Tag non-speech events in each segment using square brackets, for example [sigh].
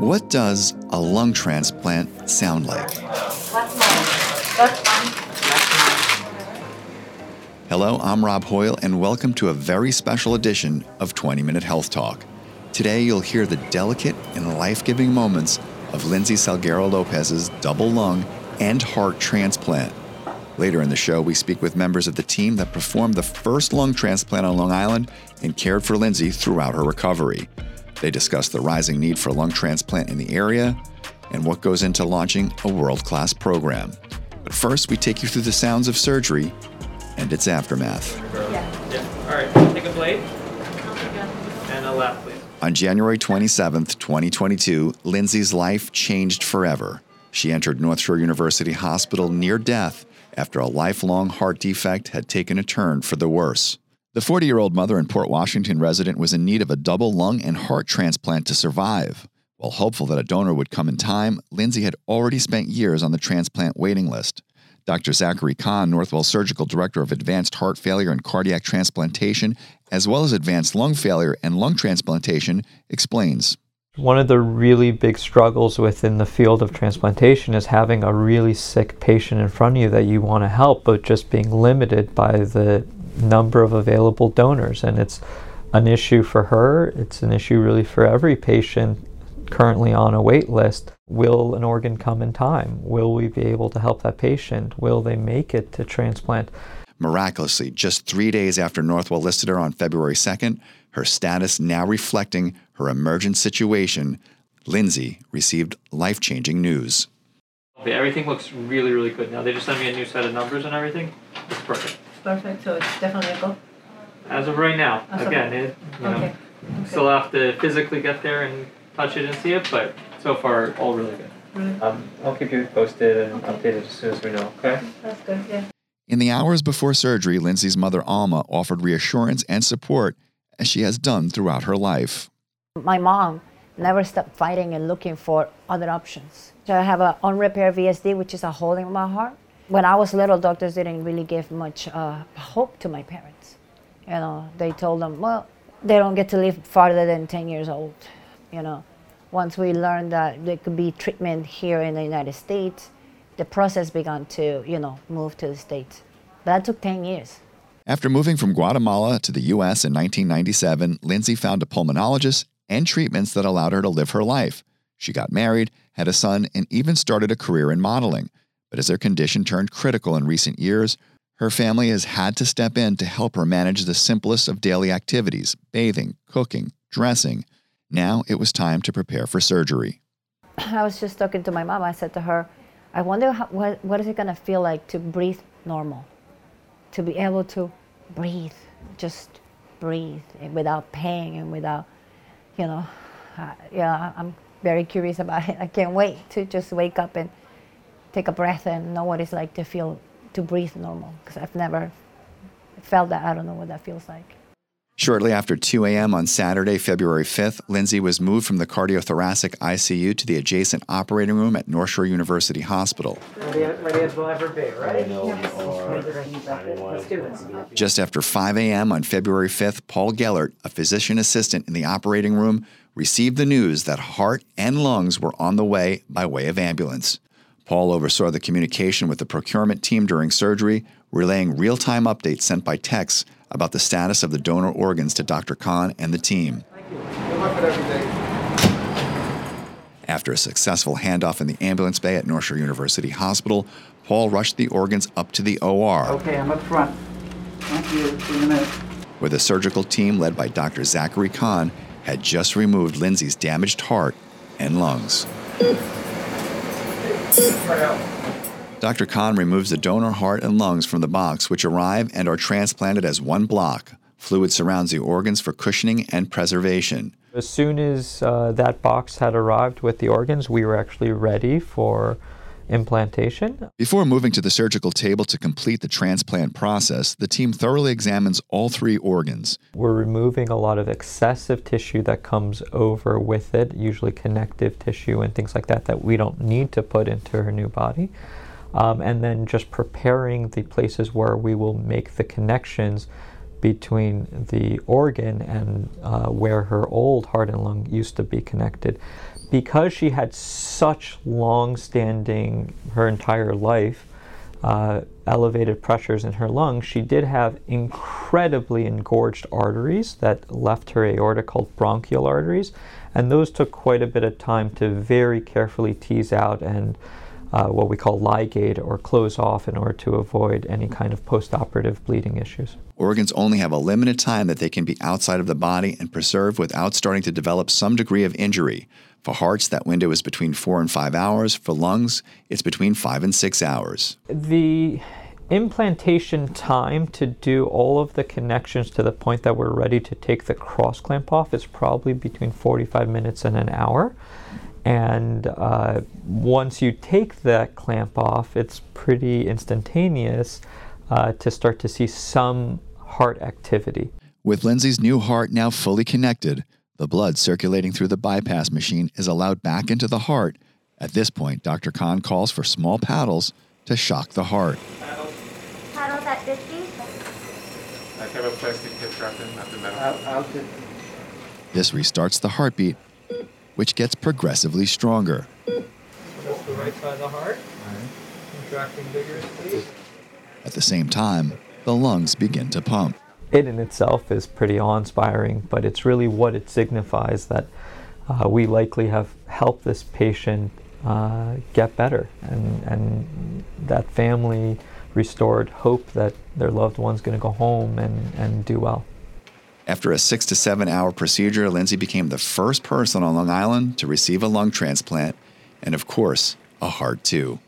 What does a lung transplant sound like? Hello, I'm Rob Hoyle, and welcome to a very special edition of 20 Minute Health Talk. Today, you'll hear the delicate and life giving moments of Lindsay Salguero Lopez's double lung and heart transplant. Later in the show, we speak with members of the team that performed the first lung transplant on Long Island and cared for Lindsay throughout her recovery. They discuss the rising need for lung transplant in the area and what goes into launching a world class program. But first, we take you through the sounds of surgery and its aftermath. Yeah. Yeah. All right. Take a blade and a lap, please. On January 27, 2022, Lindsay's life changed forever. She entered North Shore University Hospital near death after a lifelong heart defect had taken a turn for the worse. The 40 year old mother and Port Washington resident was in need of a double lung and heart transplant to survive. While hopeful that a donor would come in time, Lindsay had already spent years on the transplant waiting list. Dr. Zachary Kon, Northwell Surgical Director of Advanced Heart Failure and Cardiac Transplantation, as well as Advanced Lung Failure and Lung Transplantation, explains. One of the really big struggles within the field of transplantation is having a really sick patient in front of you that you want to help, but just being limited by the number of available donors. And it's an issue for her, it's an issue really for every patient currently on a wait list. Will an organ come in time? Will we be able to help that patient? Will they make it to transplant? Miraculously, just three days after Northwell listed her on February 2nd, her status now reflecting her emergent situation, Lindsay received life changing news. Okay, everything looks really, really good now. They just sent me a new set of numbers and everything. It's perfect. Perfect, so it's definitely a go? As of right now, As again, it, you know, Okay. still have to physically get there and touch it and see it, but so far, all really good. Really? Um, I'll keep you posted and Okay. updated as soon as we know, okay? That's good, yeah. In the hours before surgery, Lindsay's mother, Alma, offered reassurance and support as she has done throughout her life. My mom never stopped fighting and looking for other options. So I have an unrepaired VSD, which is a hole in my heart. When I was little, doctors didn't really give much uh, hope to my parents. You know, they told them, well, they don't get to live farther than 10 years old. You know, once we learned that there could be treatment here in the United States, the process began to, you know, move to the States. But that took 10 years. After moving from Guatemala to the U.S. in 1997, Lindsay found a pulmonologist and treatments that allowed her to live her life. She got married, had a son, and even started a career in modeling. But as her condition turned critical in recent years, her family has had to step in to help her manage the simplest of daily activities bathing, cooking, dressing. Now it was time to prepare for surgery. [clears throat] I was just talking to my mom. I said to her, I wonder how, what, what is it going to feel like to breathe normal, to be able to breathe, just breathe and without pain and without, you know, uh, yeah, I'm very curious about it. I can't wait to just wake up and take a breath and know what it's like to feel, to breathe normal because I've never felt that. I don't know what that feels like. Shortly after 2 a.m. on Saturday, February 5th, Lindsay was moved from the cardiothoracic ICU to the adjacent operating room at North Shore University Hospital. Ready, ready as we'll ever be, right? Just after 5 a.m. on February 5th, Paul Gellert, a physician assistant in the operating room, received the news that heart and lungs were on the way by way of ambulance. Paul oversaw the communication with the procurement team during surgery, relaying real time updates sent by text about the status of the donor organs to Dr. Kon and the team. After a successful handoff in the ambulance bay at North Shore University Hospital, Paul rushed the organs up to the OR, Okay, I'm up front. Thank you. See you in a minute. where the surgical team led by Dr. Zachary Kon had just removed Lindsay's damaged heart and lungs. Dr. Kon removes the donor heart and lungs from the box, which arrive and are transplanted as one block. Fluid surrounds the organs for cushioning and preservation. As soon as uh, that box had arrived with the organs, we were actually ready for implantation. Before moving to the surgical table to complete the transplant process, the team thoroughly examines all three organs. We're removing a lot of excessive tissue that comes over with it, usually connective tissue and things like that, that we don't need to put into her new body. Um, and then just preparing the places where we will make the connections between the organ and uh, where her old heart and lung used to be connected. Because she had such long standing, her entire life, uh, elevated pressures in her lungs, she did have incredibly engorged arteries that left her aorta called bronchial arteries. And those took quite a bit of time to very carefully tease out and uh, what we call ligate or close off in order to avoid any kind of postoperative bleeding issues. Organs only have a limited time that they can be outside of the body and preserved without starting to develop some degree of injury. For hearts, that window is between four and five hours. For lungs, it's between five and six hours. The implantation time to do all of the connections to the point that we're ready to take the cross clamp off is probably between 45 minutes and an hour. And uh, once you take that clamp off, it's pretty instantaneous uh, to start to see some heart activity. With Lindsay's new heart now fully connected, the blood circulating through the bypass machine is allowed back into the heart. At this point, Dr. Kon calls for small paddles to shock the heart. Paddles at 50? I have a plastic tip wrapped in at the metal. I'll, I'll This restarts the heartbeat, which gets progressively stronger. That's the right side of the heart. Contracting vigorously. At the same time, the lungs begin to pump. it in itself is pretty awe-inspiring, but it's really what it signifies that uh, we likely have helped this patient uh, get better, and and that family restored hope that their loved one's going to go home and, and do well. After a six to seven hour procedure, Lindsay became the first person on Long Island to receive a lung transplant, and of course, a heart too.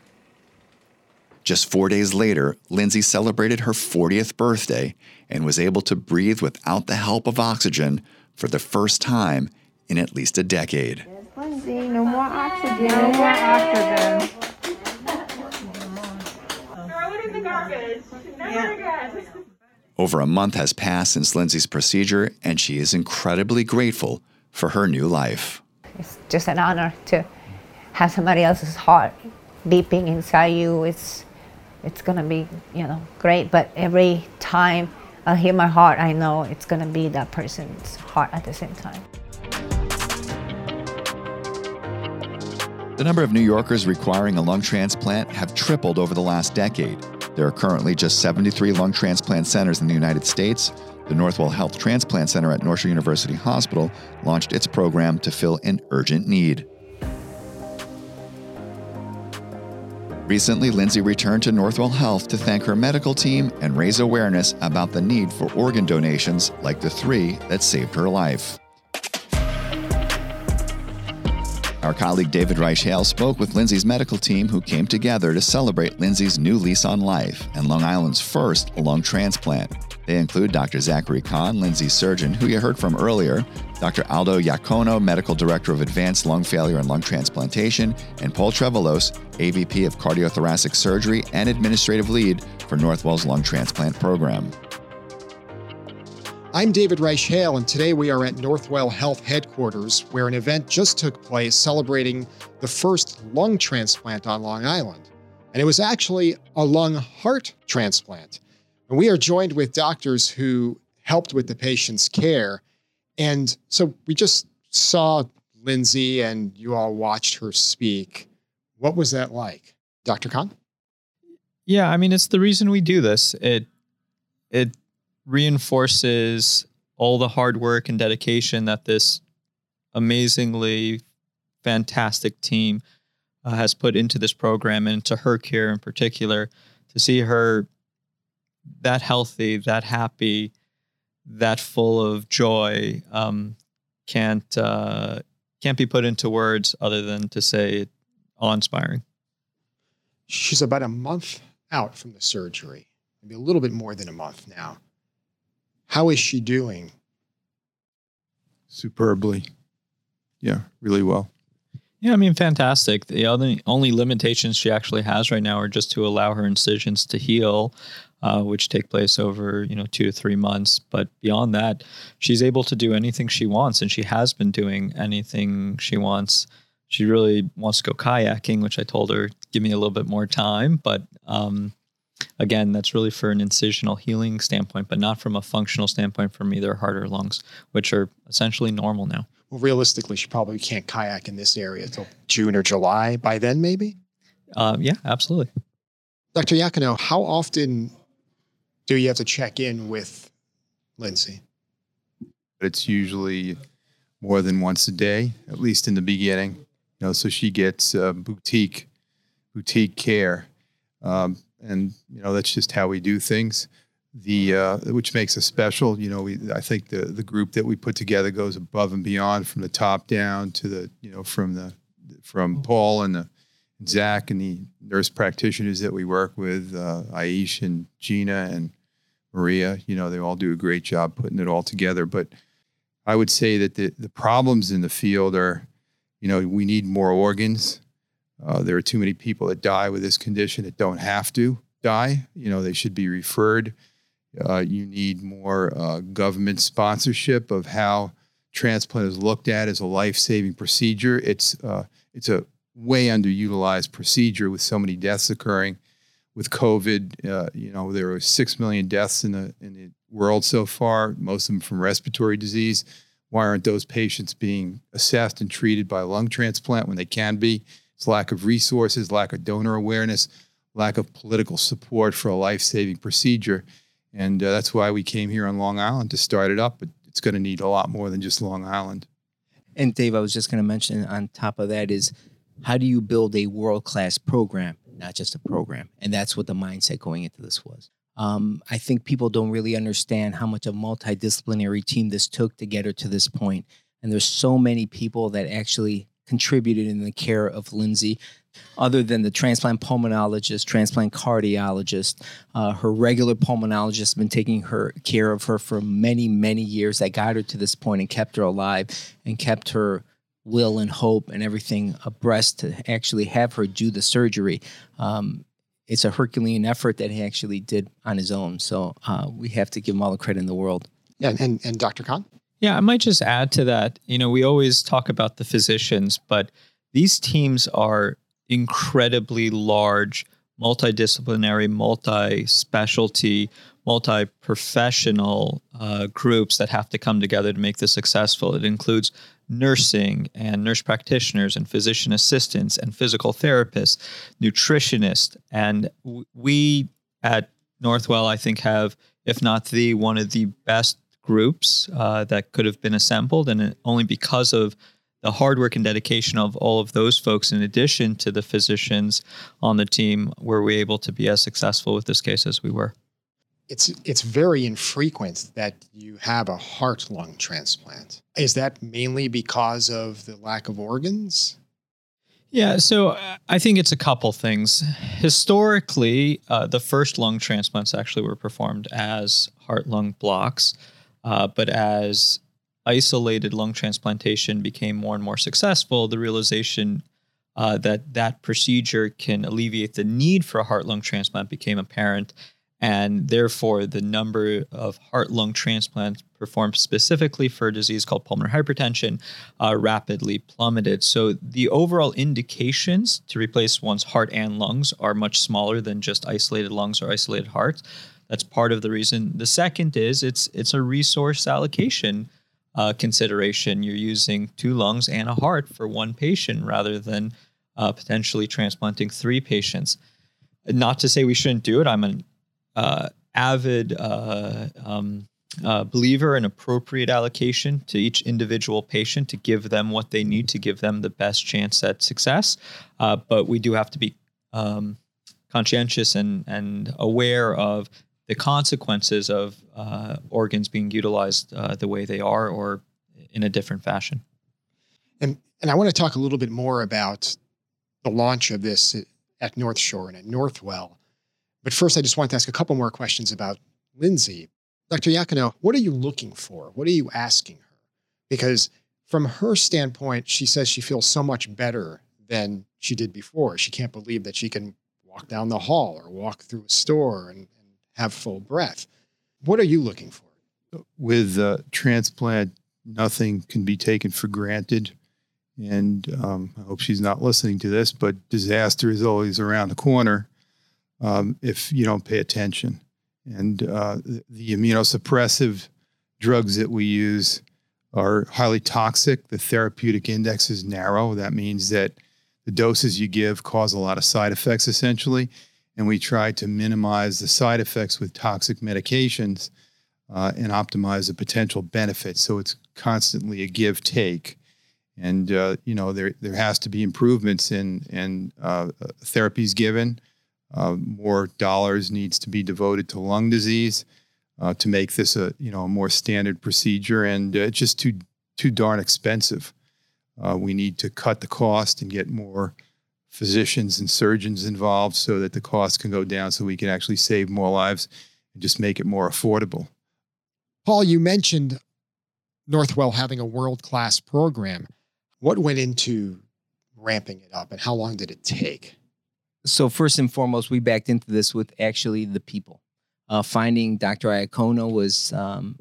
Just four days later, Lindsay celebrated her 40th birthday and was able to breathe without the help of oxygen for the first time in at least a decade. Lindsay, no more oxygen. no more oxygen. Throw it in the garbage. Never again. [laughs] Over a month has passed since Lindsay's procedure, and she is incredibly grateful for her new life. It's just an honor to have somebody else's heart beeping inside you. It's it's gonna be you know great. But every time I hear my heart, I know it's gonna be that person's heart at the same time. The number of New Yorkers requiring a lung transplant have tripled over the last decade. There are currently just 73 lung transplant centers in the United States. The Northwell Health Transplant Center at North Shore University Hospital launched its program to fill an urgent need. Recently, Lindsay returned to Northwell Health to thank her medical team and raise awareness about the need for organ donations like the three that saved her life. Our colleague David Reich Hale spoke with Lindsay's medical team who came together to celebrate Lindsay's new lease on life and Long Island's first lung transplant. They include Dr. Zachary Kon, Lindsay's surgeon, who you heard from earlier, Dr. Aldo Iacono, Medical Director of Advanced Lung Failure and Lung Transplantation, and Paul Trevelos, AVP of Cardiothoracic Surgery and Administrative Lead for Northwell's Lung Transplant Program. I'm David Reich Hale, and today we are at Northwell Health headquarters, where an event just took place celebrating the first lung transplant on Long Island. And it was actually a lung heart transplant. And we are joined with doctors who helped with the patient's care. And so we just saw Lindsay and you all watched her speak. What was that like? Dr. Kon? Yeah, I mean it's the reason we do this. It it reinforces all the hard work and dedication that this amazingly fantastic team uh, has put into this program and to her care in particular to see her that healthy, that happy, that full of joy um, can't uh, can't be put into words other than to say awe-inspiring. She's about a month out from the surgery, maybe a little bit more than a month now. How is she doing? Superbly. Yeah, really well. Yeah, I mean, fantastic. The only only limitations she actually has right now are just to allow her incisions to heal, uh, which take place over you know two to three months. But beyond that, she's able to do anything she wants, and she has been doing anything she wants. She really wants to go kayaking, which I told her give me a little bit more time. But um, again, that's really for an incisional healing standpoint, but not from a functional standpoint from either heart or lungs, which are essentially normal now. Well, realistically, she probably can't kayak in this area until June or July. By then, maybe? Uh, yeah, absolutely. Dr. Iacono, how often do you have to check in with Lindsay? It's usually more than once a day, at least in the beginning. You know, so she gets uh, boutique boutique care, um, and you know that's just how we do things. The uh, which makes us special. You know, we I think the the group that we put together goes above and beyond from the top down to the you know from the from Paul and the Zach and the nurse practitioners that we work with, uh, Aish and Gina and Maria. You know, they all do a great job putting it all together. But I would say that the the problems in the field are, you know, we need more organs. Uh, there are too many people that die with this condition that don't have to die. You know, they should be referred. Uh, you need more uh, government sponsorship of how transplant is looked at as a life-saving procedure. It's uh, it's a way underutilized procedure with so many deaths occurring. With COVID, uh, you know, there are six million deaths in the in the world so far, most of them from respiratory disease. Why aren't those patients being assessed and treated by lung transplant when they can be? It's lack of resources, lack of donor awareness, lack of political support for a life-saving procedure, and uh, that's why we came here on Long Island to start it up. But it's going to need a lot more than just Long Island. And Dave, I was just going to mention on top of that is how do you build a world-class program, not just a program, and that's what the mindset going into this was. Um, I think people don't really understand how much a multidisciplinary team this took to get her to this point. And there's so many people that actually contributed in the care of Lindsay. Other than the transplant pulmonologist, transplant cardiologist, uh, her regular pulmonologist has been taking her care of her for many, many years. That got her to this point and kept her alive and kept her will and hope and everything abreast to actually have her do the surgery. Um, it's a Herculean effort that he actually did on his own. So uh, we have to give him all the credit in the world. Yeah, and, and Dr. Kon? Yeah, I might just add to that. You know, we always talk about the physicians, but these teams are incredibly large, multidisciplinary, multi specialty, multi professional uh, groups that have to come together to make this successful. It includes nursing and nurse practitioners and physician assistants and physical therapists, nutritionists. And we at Northwell, I think, have, if not the one of the best groups uh, that could have been assembled, and only because of the hard work and dedication of all of those folks, in addition to the physicians on the team, were we able to be as successful with this case as we were. It's it's very infrequent that you have a heart lung transplant. Is that mainly because of the lack of organs? Yeah, so I think it's a couple things. Historically, uh, the first lung transplants actually were performed as heart lung blocks. Uh, but as isolated lung transplantation became more and more successful, the realization uh, that that procedure can alleviate the need for a heart lung transplant became apparent. And therefore, the number of heart lung transplants performed specifically for a disease called pulmonary hypertension uh, rapidly plummeted. So, the overall indications to replace one's heart and lungs are much smaller than just isolated lungs or isolated hearts. That's part of the reason. The second is it's it's a resource allocation uh, consideration. You're using two lungs and a heart for one patient rather than uh, potentially transplanting three patients. Not to say we shouldn't do it. I'm an uh, avid uh, um, uh, believer in appropriate allocation to each individual patient to give them what they need to give them the best chance at success. Uh, but we do have to be um, conscientious and and aware of the consequences of uh, organs being utilized uh, the way they are or in a different fashion. And and I want to talk a little bit more about the launch of this at North Shore and at Northwell. But first, I just want to ask a couple more questions about Lindsay. Dr. Iacono, what are you looking for? What are you asking her? Because from her standpoint, she says she feels so much better than she did before. She can't believe that she can walk down the hall or walk through a store and have full breath. What are you looking for? With uh, transplant, nothing can be taken for granted. And um, I hope she's not listening to this, but disaster is always around the corner. um, if you don't pay attention. And uh, the, the immunosuppressive drugs that we use are highly toxic. The therapeutic index is narrow. That means that the doses you give cause a lot of side effects, essentially. And we try to minimize the side effects with toxic medications uh, and optimize the potential benefits. So it's constantly a give take. And uh, you know there there has to be improvements in in uh, therapies given. Uh, more dollars needs to be devoted to lung disease uh, to make this a you know a more standard procedure, and uh, it's just too too darn expensive. We need to cut the cost and get more physicians and surgeons involved so that the cost can go down, so we can actually save more lives and just make it more affordable. Paul, you mentioned Northwell having a world class program. What went into ramping it up, and how long did it take? So first and foremost, we backed into this with actually the people. Uh, finding Dr. Iacono was um,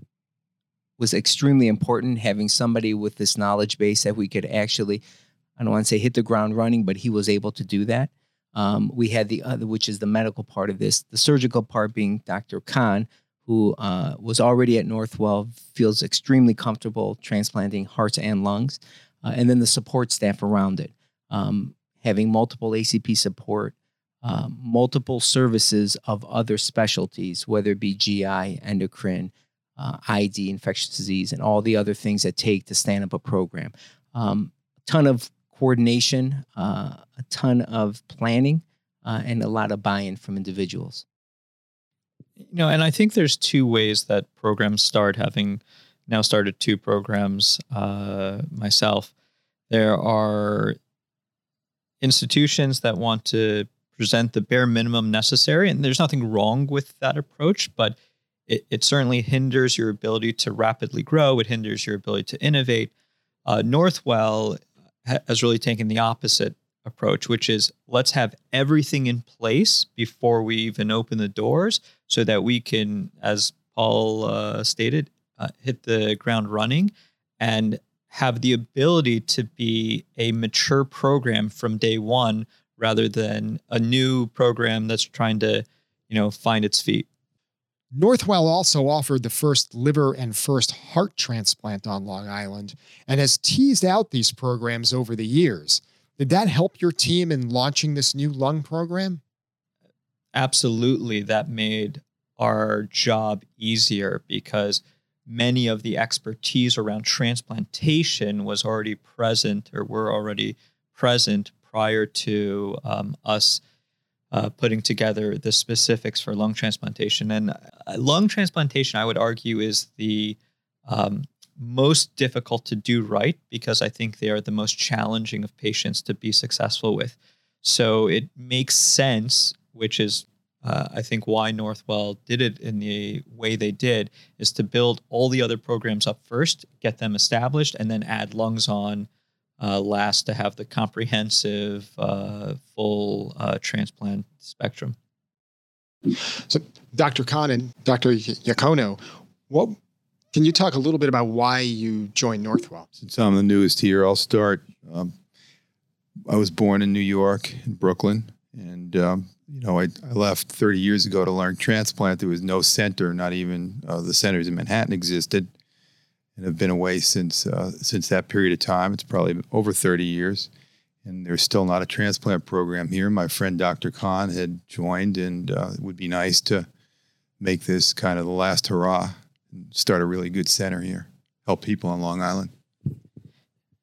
was extremely important. Having somebody with this knowledge base that we could actually, I don't want to say hit the ground running, but he was able to do that. Um, we had the other, which is the medical part of this, the surgical part being Dr. Kon, who uh, was already at Northwell, feels extremely comfortable transplanting hearts and lungs, uh, and then the support staff around it. Um, having multiple ACP support, uh, multiple services of other specialties, whether it be GI, endocrine, uh, ID, infectious disease, and all the other things that take to stand up a program. Um, ton of coordination, uh, a ton of planning, uh, and a lot of buy in from individuals. You know, and I think there's two ways that programs start, having now started two programs uh, myself. There are institutions that want to present the bare minimum necessary. And there's nothing wrong with that approach, but it, it certainly hinders your ability to rapidly grow. It hinders your ability to innovate. Uh, Northwell has really taken the opposite approach, which is let's have everything in place before we even open the doors so that we can, as Paul uh, stated, uh, hit the ground running and have the ability to be a mature program from day one rather than a new program that's trying to, you know, find its feet. Northwell also offered the first liver and first heart transplant on Long Island and has teased out these programs over the years. Did that help your team in launching this new lung program? Absolutely. That made our job easier because many of the expertise around transplantation was already present or were already present prior to um, us uh, putting together the specifics for lung transplantation. And uh, lung transplantation, I would argue, is the um, most difficult to do right because I think they are the most challenging of patients to be successful with. So it makes sense, which is uh, I think why Northwell did it in the way they did is to build all the other programs up first, get them established, and then add lungs on uh, last to have the comprehensive, uh, full uh, transplant spectrum. So, Dr. Kon and Dr. Iacono, what can you talk a little bit about why you joined Northwell? Since I'm the newest here, I'll start. Um, I was born in New York, in Brooklyn, and um, you know, I, I, left 30 years ago to learn transplant. There was no center, not even uh, the centers in Manhattan existed, and have been away since uh, since that period of time. It's probably over 30 years, and there's still not a transplant program here. My friend Dr. Kon had joined, and uh, it would be nice to make this kind of the last hurrah and start a really good center here, help people on Long Island.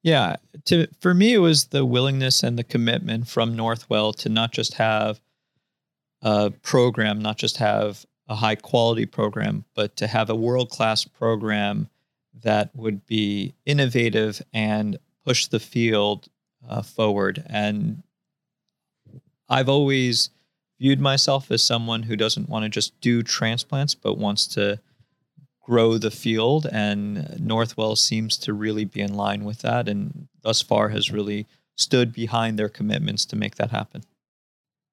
Yeah, to for me, it was the willingness and the commitment from Northwell to not just have a program, not just have a high quality program, but to have a world class program that would be innovative and push the field uh, forward. And I've always viewed myself as someone who doesn't want to just do transplants, but wants to grow the field. And Northwell seems to really be in line with that, and thus far has really stood behind their commitments to make that happen.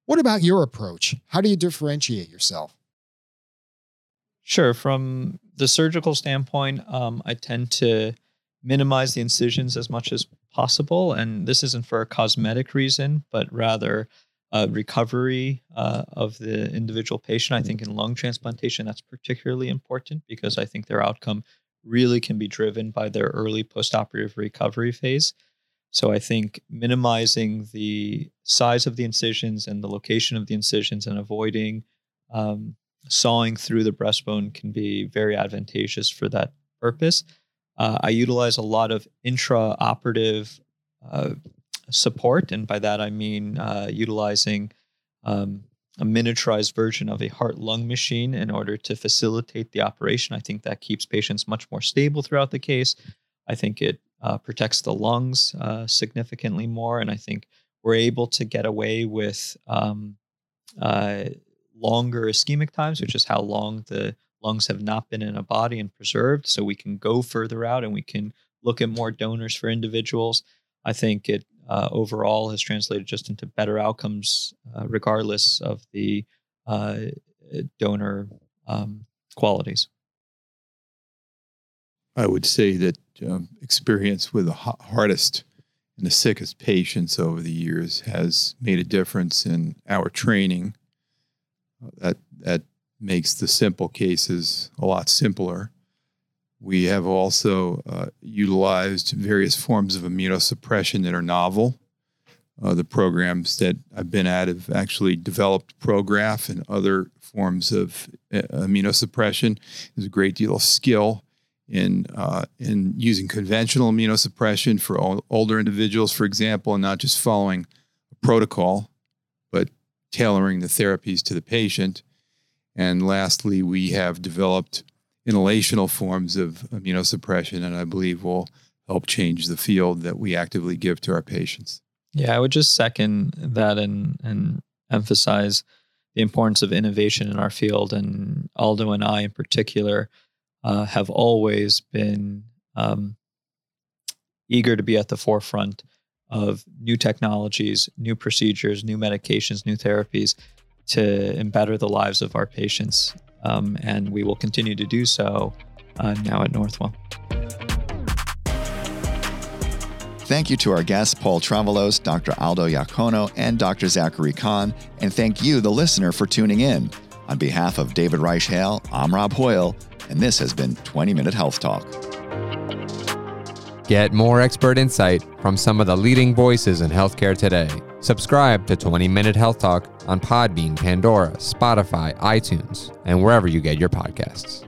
What about your approach? How do you differentiate yourself? Sure. From the surgical standpoint, um, I tend to minimize the incisions as much as possible. And this isn't for a cosmetic reason, but rather recovery uh, of the individual patient. I think in lung transplantation, that's particularly important because I think their outcome really can be driven by their early postoperative recovery phase. So I think minimizing the size of the incisions and the location of the incisions and avoiding um, sawing through the breastbone can be very advantageous for that purpose. Uh, I utilize a lot of intraoperative uh, support, and by that I mean uh, utilizing um, a miniaturized version of a heart lung machine in order to facilitate the operation. I think that keeps patients much more stable throughout the case. I think it uh, protects the lungs uh, significantly more, and I think we're able to get away with um, uh, longer ischemic times, which is how long the lungs have not been in a body and preserved. So we can go further out and we can look at more donors for individuals. I think it uh, overall has translated just into better outcomes, uh, regardless of the uh, donor um, qualities. I would say that um, experience with the hardest and the sickest patients over the years has made a difference in our training. That that makes the simple cases a lot simpler. We have also uh, utilized various forms of immunosuppression that are novel. Uh, the programs that I've been at have actually developed Prograf and other forms of uh, immunosuppression. There's a great deal of skill in uh, in using conventional immunosuppression for older individuals, for example, and not just following a protocol, tailoring the therapies to the patient. And lastly, we have developed inhalational forms of immunosuppression, and I believe will help change the field that we actively give to our patients. Yeah, I would just second that and and emphasize the importance of innovation in our field. And Aldo and I, in particular, uh, have always been um, eager to be at the forefront of new technologies, new procedures, new medications, new therapies to better the lives of our patients. Um, and we will continue to do so uh, now at Northwell. Thank you to our guests, Paul Travalos, Dr. Aldo Iacono, and Dr. Zachary Kon. And thank you, the listener, for tuning in. On behalf of David Reich Hale, I'm Rob Hoyle, and this has been 20 Minute Health Talk. Get more expert insight from some of the leading voices in healthcare today. Subscribe to 20 Minute Health Talk on Podbean, Pandora, Spotify, iTunes, and wherever you get your podcasts.